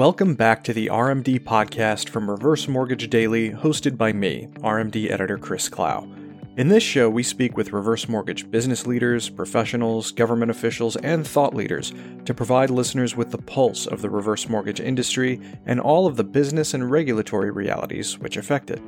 Welcome back to the RMD podcast from Reverse Mortgage Daily, hosted by me, RMD editor Chris Clow. In this show, we speak with reverse mortgage business leaders, professionals, government officials, and thought leaders to provide listeners with the pulse of the reverse mortgage industry and all of the business and regulatory realities which affect it.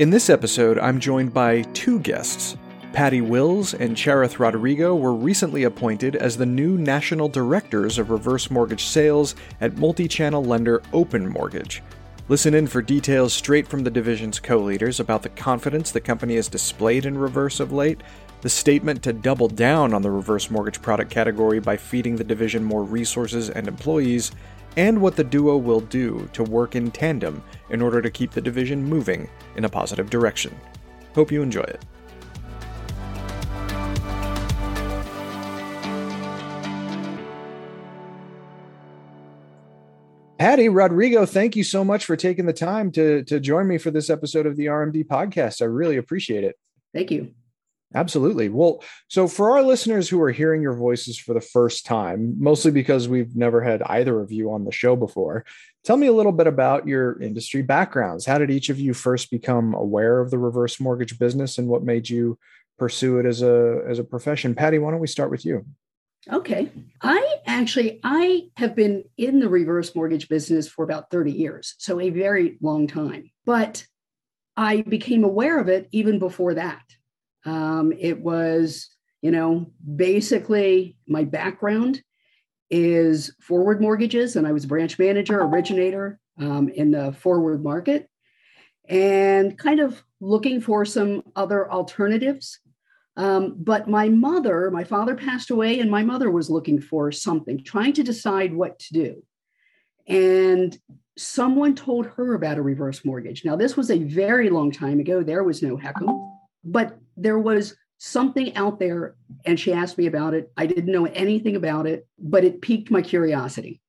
In this episode, I'm joined by two guests Patty Wills and Charith Rodrigo were recently appointed as the new national directors of reverse mortgage sales at multi channel lender Open Mortgage. Listen in for details straight from the division's co leaders about the confidence the company has displayed in reverse of late, the statement to double down on the reverse mortgage product category by feeding the division more resources and employees, and what the duo will do to work in tandem in order to keep the division moving in a positive direction. Hope you enjoy it. Patty Rodrigo, thank you so much for taking the time to, to join me for this episode of the RMD podcast. I really appreciate it. Thank you. Absolutely. Well, so for our listeners who are hearing your voices for the first time, mostly because we've never had either of you on the show before, tell me a little bit about your industry backgrounds. How did each of you first become aware of the reverse mortgage business and what made you pursue it as a as a profession? Patty, why don't we start with you? Okay. I actually I have been in the reverse mortgage business for about 30 years, so a very long time. But I became aware of it even before that. Um, it was, you know, basically my background is forward mortgages, and I was branch manager, originator um, in the forward market, and kind of looking for some other alternatives um, but my mother, my father passed away, and my mother was looking for something, trying to decide what to do. And someone told her about a reverse mortgage. Now, this was a very long time ago. There was no HECM, but there was something out there, and she asked me about it. I didn't know anything about it, but it piqued my curiosity.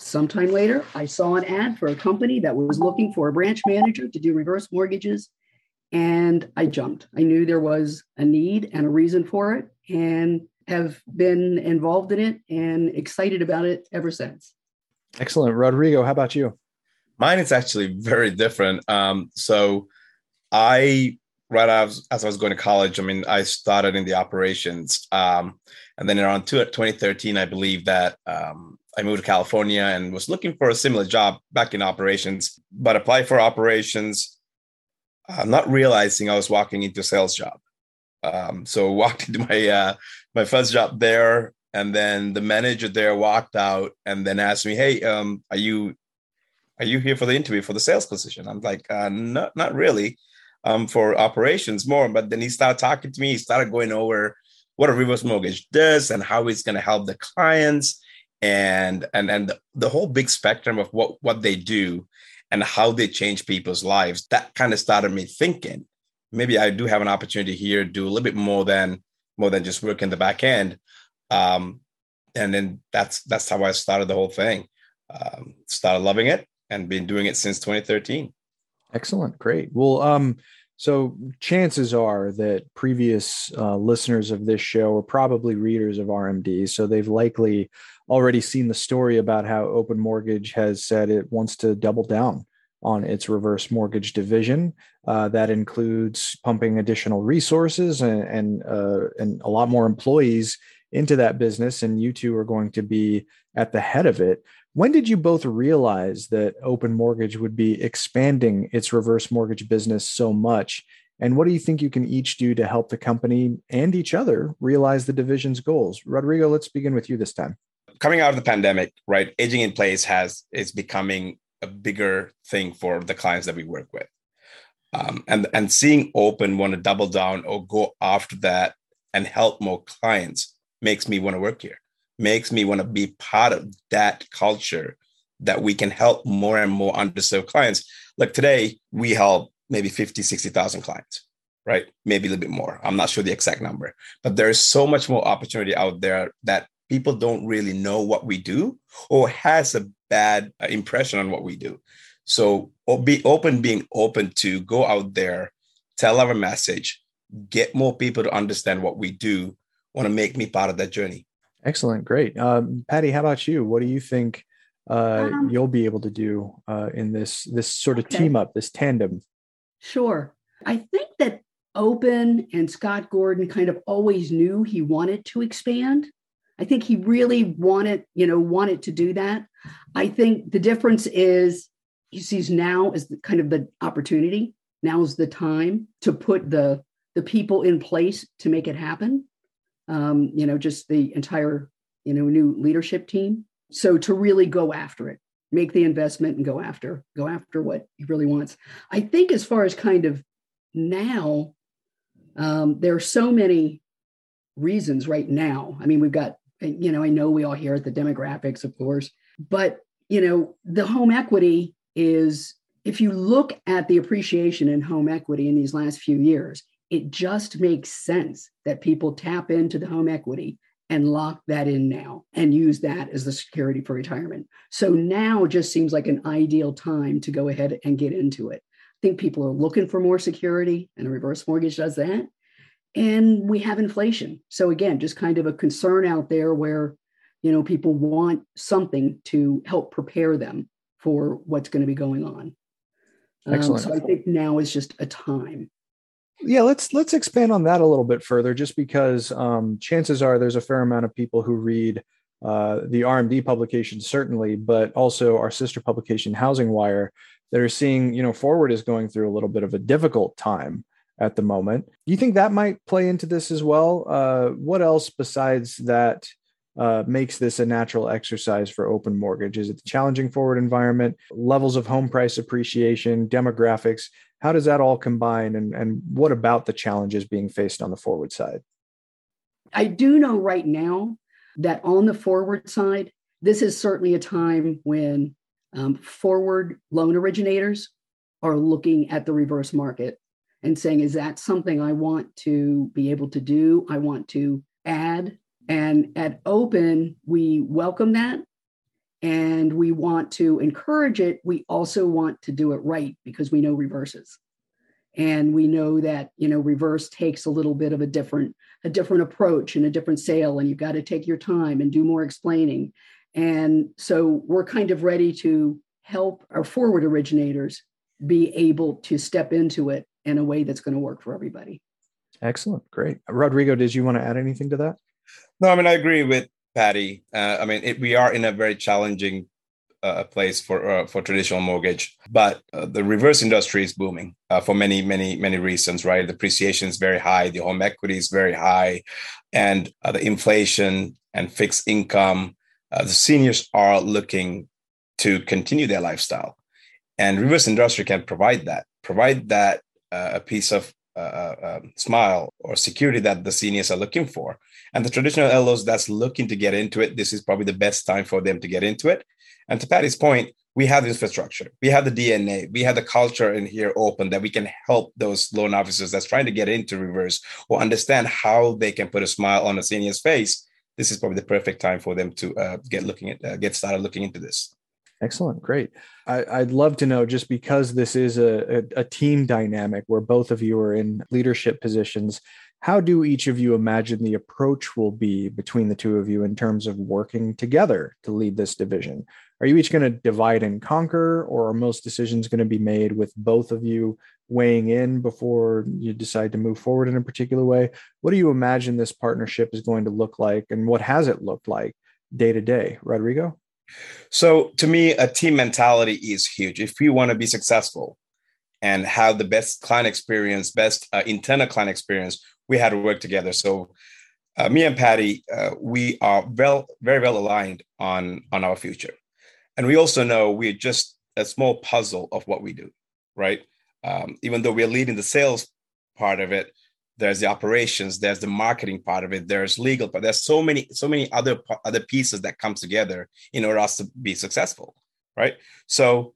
Sometime later, I saw an ad for a company that was looking for a branch manager to do reverse mortgages and I jumped. I knew there was a need and a reason for it, and have been involved in it and excited about it ever since. Excellent. Rodrigo, how about you? Mine is actually very different. Um, so I right as, as I was going to college, I mean, I started in the operations. Um, and then around 2013, I believe that um, I moved to California and was looking for a similar job back in operations, but applied for operations, uh, not realizing I was walking into a sales job. Um, so walked into my uh, my first job there, and then the manager there walked out and then asked me, "Hey, um, are you are you here for the interview for the sales position?" I'm like, uh, "Not not really, um, for operations more." But then he started talking to me. He started going over what a reverse mortgage does and how it's going to help the clients and and and the whole big spectrum of what what they do and how they change people's lives, that kind of started me thinking maybe I do have an opportunity here to do a little bit more than more than just work in the back end. Um, and then that's that's how I started the whole thing. Um, started loving it and been doing it since 2013. Excellent, great. Well, um, so chances are that previous uh, listeners of this show are probably readers of RMD, so they've likely already seen the story about how Open Mortgage has said it wants to double down on its reverse mortgage division. Uh, that includes pumping additional resources and and, uh, and a lot more employees into that business. And you two are going to be at the head of it. When did you both realize that Open Mortgage would be expanding its reverse mortgage business so much? And what do you think you can each do to help the company and each other realize the division's goals? Rodrigo, let's begin with you this time coming out of the pandemic, right, aging in place has is becoming a bigger thing for the clients that we work with. Um, and and seeing open want to double down or go after that and help more clients makes me want to work here makes me want to be part of that culture that we can help more and more underserved clients like today we help maybe 50 60000 clients right maybe a little bit more i'm not sure the exact number but there's so much more opportunity out there that people don't really know what we do or has a bad impression on what we do. So be open, being open to go out there, tell our message, get more people to understand what we do, want to make me part of that journey. Excellent. Great. Um, Patty, how about you? What do you think uh, um, you'll be able to do uh, in this this sort of okay. team up, this tandem? Sure. I think that Open and Scott Gordon kind of always knew he wanted to expand. I think he really wanted, you know, wanted to do that. I think the difference is he sees now as the, kind of the opportunity. Now is the time to put the the people in place to make it happen. Um, you know, just the entire, you know, new leadership team. So to really go after it, make the investment and go after, go after what he really wants. I think as far as kind of now, um, there are so many reasons right now. I mean, we've got, you know, I know we all hear it, the demographics, of course, but you know, the home equity is if you look at the appreciation in home equity in these last few years, it just makes sense that people tap into the home equity and lock that in now and use that as the security for retirement. So now just seems like an ideal time to go ahead and get into it. I think people are looking for more security, and a reverse mortgage does that. And we have inflation. So again, just kind of a concern out there where you know people want something to help prepare them for what's going to be going on. Excellent. Um, so I think now is just a time yeah let's let's expand on that a little bit further just because um, chances are there's a fair amount of people who read uh, the rmd publication certainly but also our sister publication HousingWire that are seeing you know forward is going through a little bit of a difficult time at the moment. Do you think that might play into this as well? Uh, what else besides that uh, makes this a natural exercise for open mortgage? Is it the challenging forward environment, levels of home price appreciation, demographics? How does that all combine? And, and what about the challenges being faced on the forward side? I do know right now that on the forward side, this is certainly a time when um, forward loan originators are looking at the reverse market and saying, is that something I want to be able to do? I want to add and at Open, we welcome that and we want to encourage it. We also want to do it right because we know reverses. And we know that, you know, reverse takes a little bit of a different, a different approach and a different sale, and you've got to take your time and do more explaining. And so we're kind of ready to help our forward originators be able to step into it in a way that's going to work for everybody. Excellent. Great. Rodrigo, did you want to add anything to that? No, I mean I agree with Patty. Uh, I mean it, we are in a very challenging uh, place for uh, for traditional mortgage, but uh, the reverse industry is booming uh, for many many many reasons. Right, the appreciation is very high, the home equity is very high, and uh, the inflation and fixed income. the seniors are looking to continue their lifestyle, and reverse industry can provide that. Provide that a piece of uh, um, smile or security that the seniors are looking for. And the traditional LOs that's looking to get into it, this is probably the best time for them to get into it. And to Patty's point, we have the infrastructure, we have the DNA, we have the culture in here open that we can help those loan officers that's trying to get into reverse or understand how they can put a smile on a senior's face. This is probably the perfect time for them to uh, get looking at uh, get started looking into this. Excellent. Great. I, would love to know just because this is a, a, a, team dynamic where both of you are in leadership positions, how do each of you imagine the approach will be between the two of you in terms of working together to lead this division? Are you each going to divide and conquer, or are most decisions going to be made with both of you weighing in before you decide to move forward in a particular way? What do you imagine this partnership is going to look like, and what has it looked like day to day? Rodrigo? So, to me, a team mentality is huge. If we want to be successful and have the best client experience, best uh, internal client experience, we had to work together. So, uh, me and Patty, uh, we are well, very well aligned on on our future, and we also know we're just a small puzzle of what we do, right? Um, even though we're leading the sales part of it, there's the operations there's the marketing part of it there's legal but there's so many so many other other pieces that comes together in order us to be successful right? So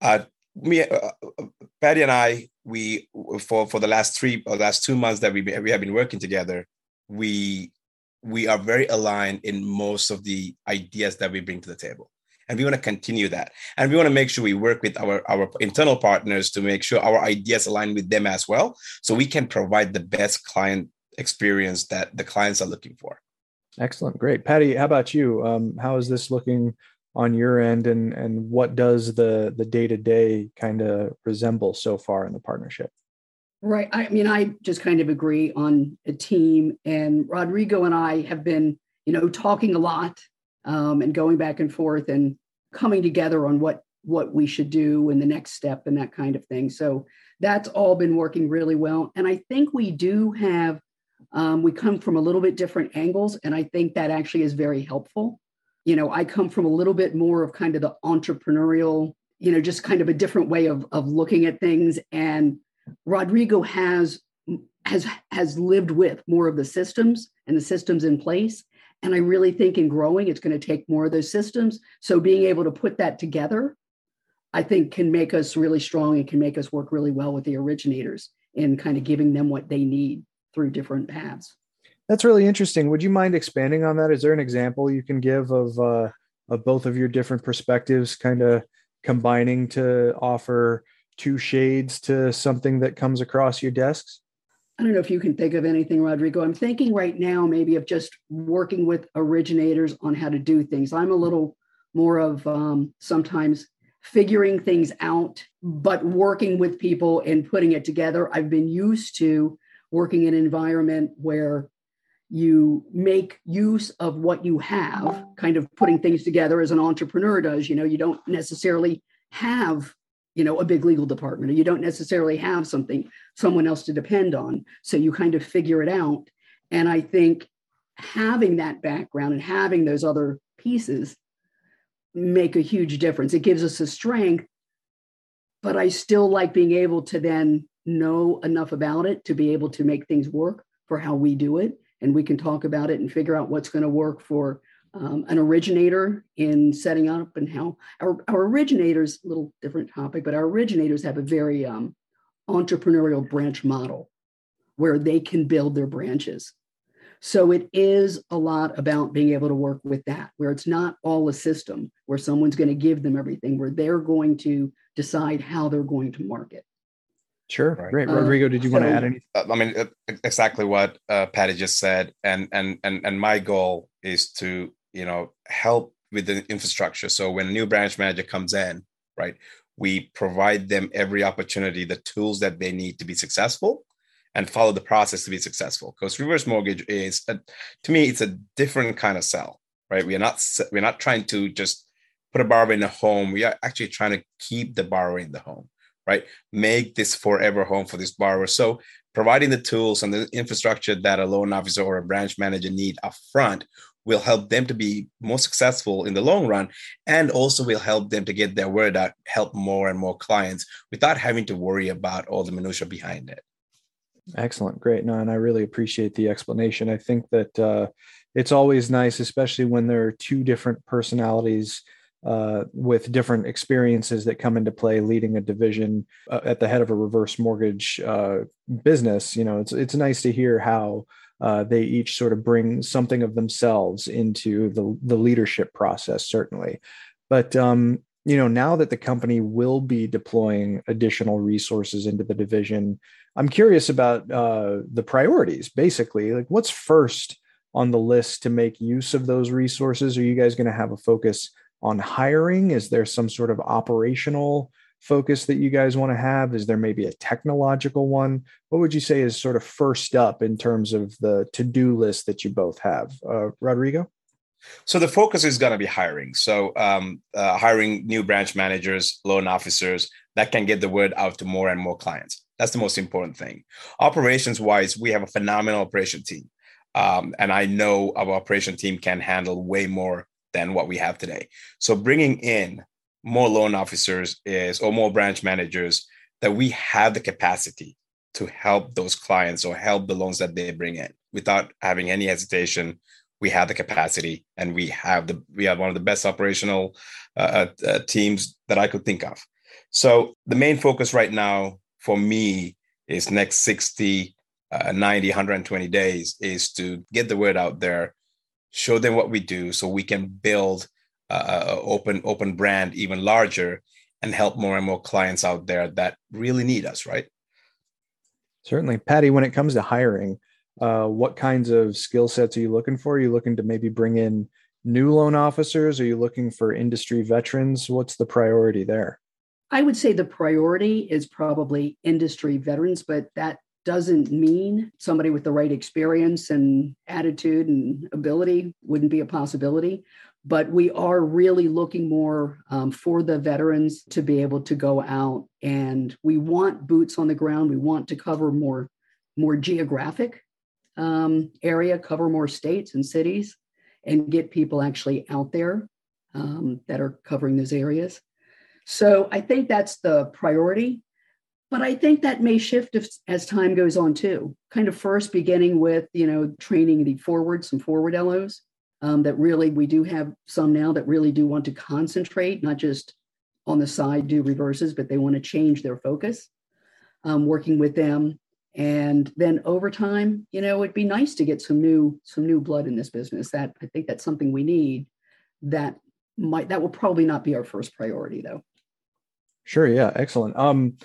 uh me uh, uh, patty and i we for for the last three or last two months that we, we have been working together we we are very aligned in most of the ideas that we bring to the table and we want to continue that. And we want to make sure we work with our our internal partners to make sure our ideas align with them as well so we can provide the best client experience that the clients are looking for. Excellent. Great. Patty how about you? Um, how is this looking on your end and and what does the the day-to-day kind of resemble so far in the partnership? Right. I mean i just kind of agree on a team and rodrigo and i have been you know talking a lot um, and going back and forth and coming together on what what we should do and the next step and that kind of thing. So that's all been working really well. And i think we do have um, we come from a little bit different angles and i think that actually is very helpful. You know i come from a little bit more of kind of the entrepreneurial you know just kind of a different way of of looking at things. And rodrigo has has has lived with more of the systems and the systems in place and i really think in growing it's going to take more of those systems so being able to put that together i think can make us really strong and can make us work really well with the originators in kind of giving them what they need through different paths that's really interesting. Would you mind expanding on that? Is there an example you can give of uh, of both of your different perspectives, kind of combining to offer two shades to something that comes across your desks? I don't know if you can think of anything, Rodrigo. I'm thinking right now maybe of just working with originators on how to do things. I'm a little more of um, sometimes figuring things out, but working with people and putting it together. I've been used to working in an environment where you make use of what you have kind of putting things together as an entrepreneur does you know you don't necessarily have you know a big legal department or you don't necessarily have something someone else to depend on. So you kind of figure it out. And i think having that background and having those other pieces make a huge difference. It gives us a strength but i still like being able to then know enough about it to be able to make things work for how we do it. And we can talk about it and figure out what's going to work for um, an originator in setting up and how our, our originators a little different topic but our originators have a very um, entrepreneurial branch model where they can build their branches so it is a lot about being able to work with that where it's not all a system where someone's going to give them everything where they're going to decide how they're going to market Sure. Right. Great. Uh, Rodrigo, did you want to add anything? Uh, I mean, uh, exactly what uh, Patty just said. And, and, and, and my goal is to, you know, help with the infrastructure. So when a new branch manager comes in, right, we provide them every opportunity, the tools that they need to be successful and follow the process to be successful. Because reverse mortgage is, a, to me, it's a different kind of sell, right? We are not, we're not trying to just put a borrower in a home. We are actually trying to keep the borrower in the home right? Make this forever home for this borrower. So providing the tools and the infrastructure that a loan officer or a branch manager need upfront will help them to be more successful in the long run and also will help them to get their word out help more and more clients without having to worry about all the minutia behind it. Excellent. Great. No and i really appreciate the explanation. I think that uh, it's always nice especially when there are two different personalities uh, with different experiences that come into play leading a division uh, at the head of a reverse mortgage uh, business you know it's it's nice to hear how uh, they each sort of bring something of themselves into the the leadership process certainly. But um, you know now that the company will be deploying additional resources into the division i'm curious about uh, the priorities basically. Like what's first on the list to make use of those resources? Are you guys going to have a focus on hiring? Is there some sort of operational focus that you guys want to have? Is there maybe a technological one? What would you say is sort of first up in terms of the to do list that you both have? Uh, Rodrigo? So the focus is going to be hiring. So um, uh, hiring new branch managers, loan officers that can get the word out to more and more clients. That's the most important thing. Operations wise, we have a phenomenal operation team. Um, and I know our operation team can handle way more than what we have today. So bringing in more loan officers is or more branch managers that we have the capacity to help those clients or help the loans that they bring in. Without having any hesitation we have the capacity and we have the we have one of the best operational uh, uh, uh teams that i could think of. So the main focus right now for me is next 60 uh, 90 120 days is to get the word out there show them what we do so we can build a open open brand even larger and help more and more clients out there that really need us right certainly patty when it comes to hiring uh, what kinds of skill sets are you looking for are you looking to maybe bring in new loan officers? Are you looking for industry veterans? What's the priority there? I would say the priority is probably industry veterans, but that doesn't mean somebody with the right experience and attitude and ability wouldn't be a possibility. But we are really looking more um, for the veterans to be able to go out and we want boots on the ground. We want to cover more, more geographic um, area, cover more states and cities, and get people actually out there um, that are covering those areas. So I think that's the priority. But I think that may shift if, as time goes on too. Kind of first beginning with, you know, training the forward, some forward LOs um, that really, we do have some now that really do want to concentrate, not just on the side do reverses, but they want to change their focus. Um, working with them. And then over time you know it'd be nice to get some new some new blood in this business. That i think that's something we need that might that will probably not be our first priority though. Sure yeah excellent. Um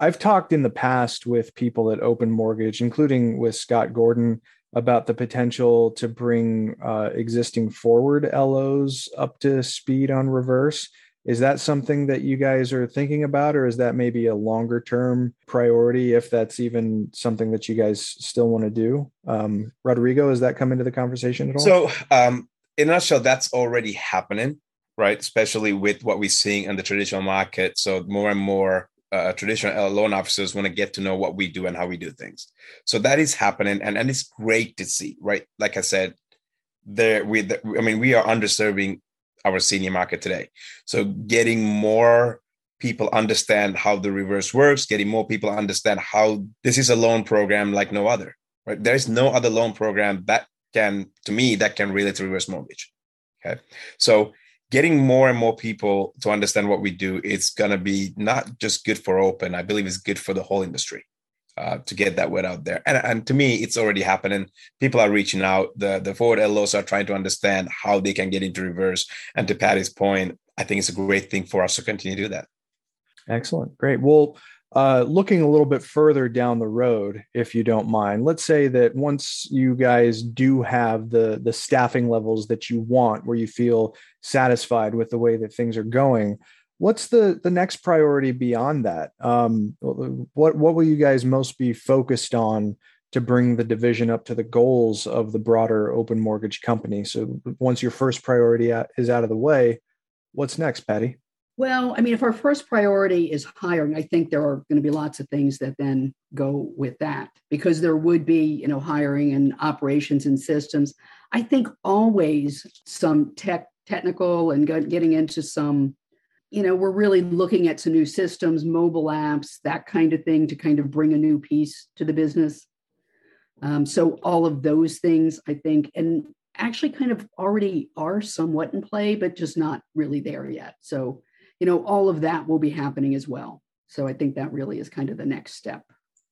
i've talked in the past with people at open mortgage including with scott gordon about the potential to bring uh, existing forward los up to speed on reverse is that something that you guys are thinking about, or is that maybe a longer term priority if that's even something that you guys still want to do? Um, Rodrigo, does that come into the conversation at all? So, um, in a nutshell, that's already happening, right? Especially with what we're seeing in the traditional market. So, more and more uh, traditional loan officers want to get to know what we do and how we do things. So, that is happening. And, and it's great to see, right? Like I said, there we i mean we are underserving our senior market today. So getting more people understand how the reverse works, getting more people understand how this is a loan program like no other. Right? There is no other loan program that can, to me, that can relate to reverse mortgage. Okay. So getting more and more people to understand what we do, it's gonna be not just good for open, I believe it's good for the whole industry uh, to get that word out there. And, and to me, it's already happening. People are reaching out. The the forward LOs are trying to understand how they can get into reverse. And to Patty's point, I think it's a great thing for us to continue to do that. Excellent, great. Well, uh, looking a little bit further down the road, if you don't mind, let's say that once you guys do have the the staffing levels that you want, where you feel satisfied with the way that things are going, what's the the next priority beyond that? Um, what what will you guys most be focused on to bring the division up to the goals of the broader open mortgage company? So once your first priority is out of the way what's next patty well i mean if our first priority is hiring i think there are going to be lots of things that then go with that because there would be you know hiring and operations and systems i think always some tech technical and getting into some you know, we're really looking at some new systems, mobile apps, that kind of thing to kind of bring a new piece to the business. Um, so all of those things, I think, and actually kind of already are somewhat in play, but just not really there yet. So, you know, all of that will be happening as well. So I think that really is kind of the next step.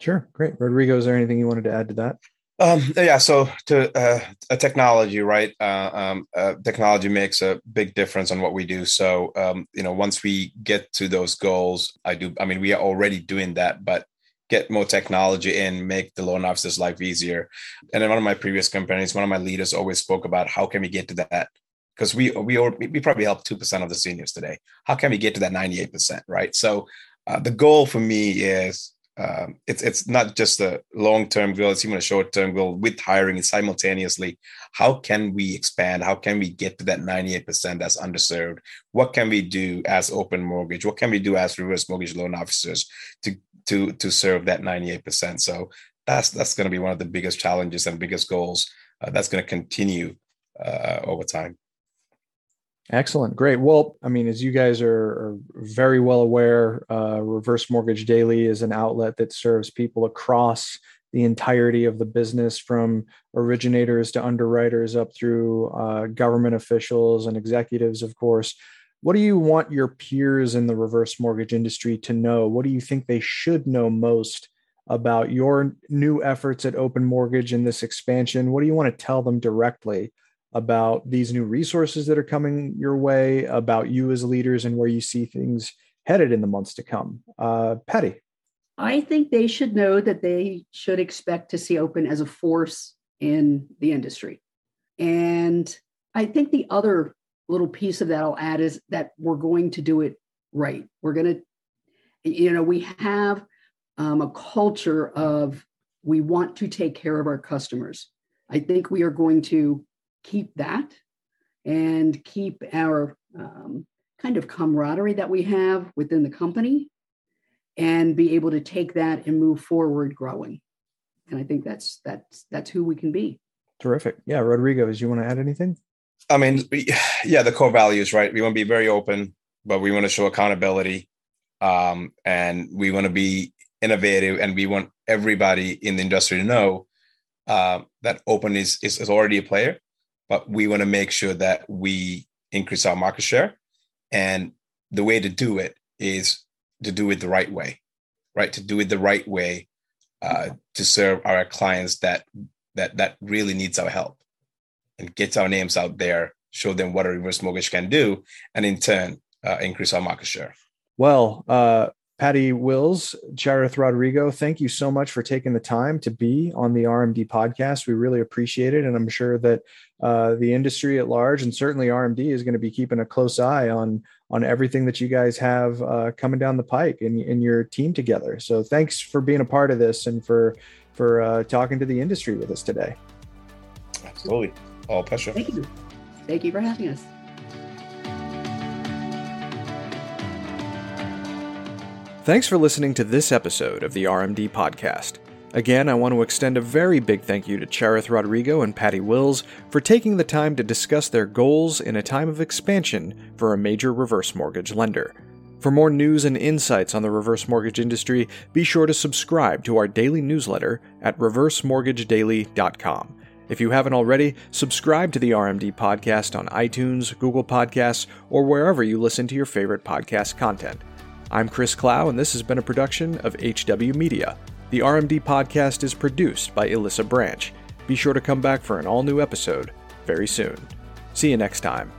Sure. Great. Rodrigo, is there anything you wanted to add to that? Um, yeah, so to uh, a technology, right? Uh, um, uh, technology makes a big difference on what we do. So, um, you know, once we get to those goals, I do. I mean, we are already doing that, but get more technology in, make the loan officer's life easier. And in one of my previous companies, one of my leaders always spoke about how can we get to that because we we we probably help two percent of the seniors today. How can we get to that ninety eight percent, right? So, uh, the goal for me is um, it's it's not just a long term goal; it's even a short term goal with hiring simultaneously. How can we expand? How can we get to that ninety eight percent that's underserved? What can we do as open mortgage? What can we do as reverse mortgage loan officers to to to serve that ninety eight percent? So that's that's going to be one of the biggest challenges and biggest goals uh, that's going to continue uh, over time. Excellent. Great. Well, I mean, as you guys are, are very well aware, uh, Reverse Mortgage Daily is an outlet that serves people across the entirety of the business from originators to underwriters up through uh, government officials and executives, of course. What do you want your peers in the reverse mortgage industry to know? What do you think they should know most about your new efforts at Open Mortgage and this expansion? What do you want to tell them directly about these new resources that are coming your way, about you as leaders and where you see things headed in the months to come. Uh, Patty. I think they should know that they should expect to see open as a force in the industry. And I think the other little piece of that I'll add is that we're going to do it right. We're going to, you know, we have um, a culture of we want to take care of our customers. I think we are going to keep that and keep our um, kind of camaraderie that we have within the company and be able to take that and move forward growing. And I think that's that's that's who we can be. Terrific. Yeah, Rodrigo, do you want to add anything? I mean, yeah, the core values, right? We want to be very open, but we want to show accountability, um, and we want to be innovative, and we want everybody in the industry to know uh, that open is, is is already a player, but we want to make sure that we increase our market share, and the way to do it is to do it the right way, right? To do it the right way uh, to serve our clients that that that really needs our help and gets our names out there, show them what a reverse mortgage can do, and in turn uh, increase our market share. Well, uh, Patty Wills, Charith Rodrigo, thank you so much for taking the time to be on the RMD podcast. We really appreciate it. And I'm sure that uh, the industry at large and certainly RMD is going to be keeping a close eye on, on everything that you guys have uh, coming down the pike in, in your team together. So thanks for being a part of this and for, for uh, talking to the industry with us today. Absolutely. All pleasure. Thank you. Thank you for having us. Thanks for listening to this episode of the RMD Podcast. Again, I want to extend a very big thank you to Charith Rodrigo and Patty Wills for taking the time to discuss their goals in a time of expansion for a major reverse mortgage lender. For more news and insights on the reverse mortgage industry, be sure to subscribe to our daily newsletter at reversemortgagedaily.com. If you haven't already, subscribe to the RMD podcast on iTunes, Google Podcasts, or wherever you listen to your favorite podcast content. I'm Chris Clow, and this has been a production of HW Media. The RMD podcast is produced by Elissa Branch. Be sure to come back for an all new episode very soon. See you next time.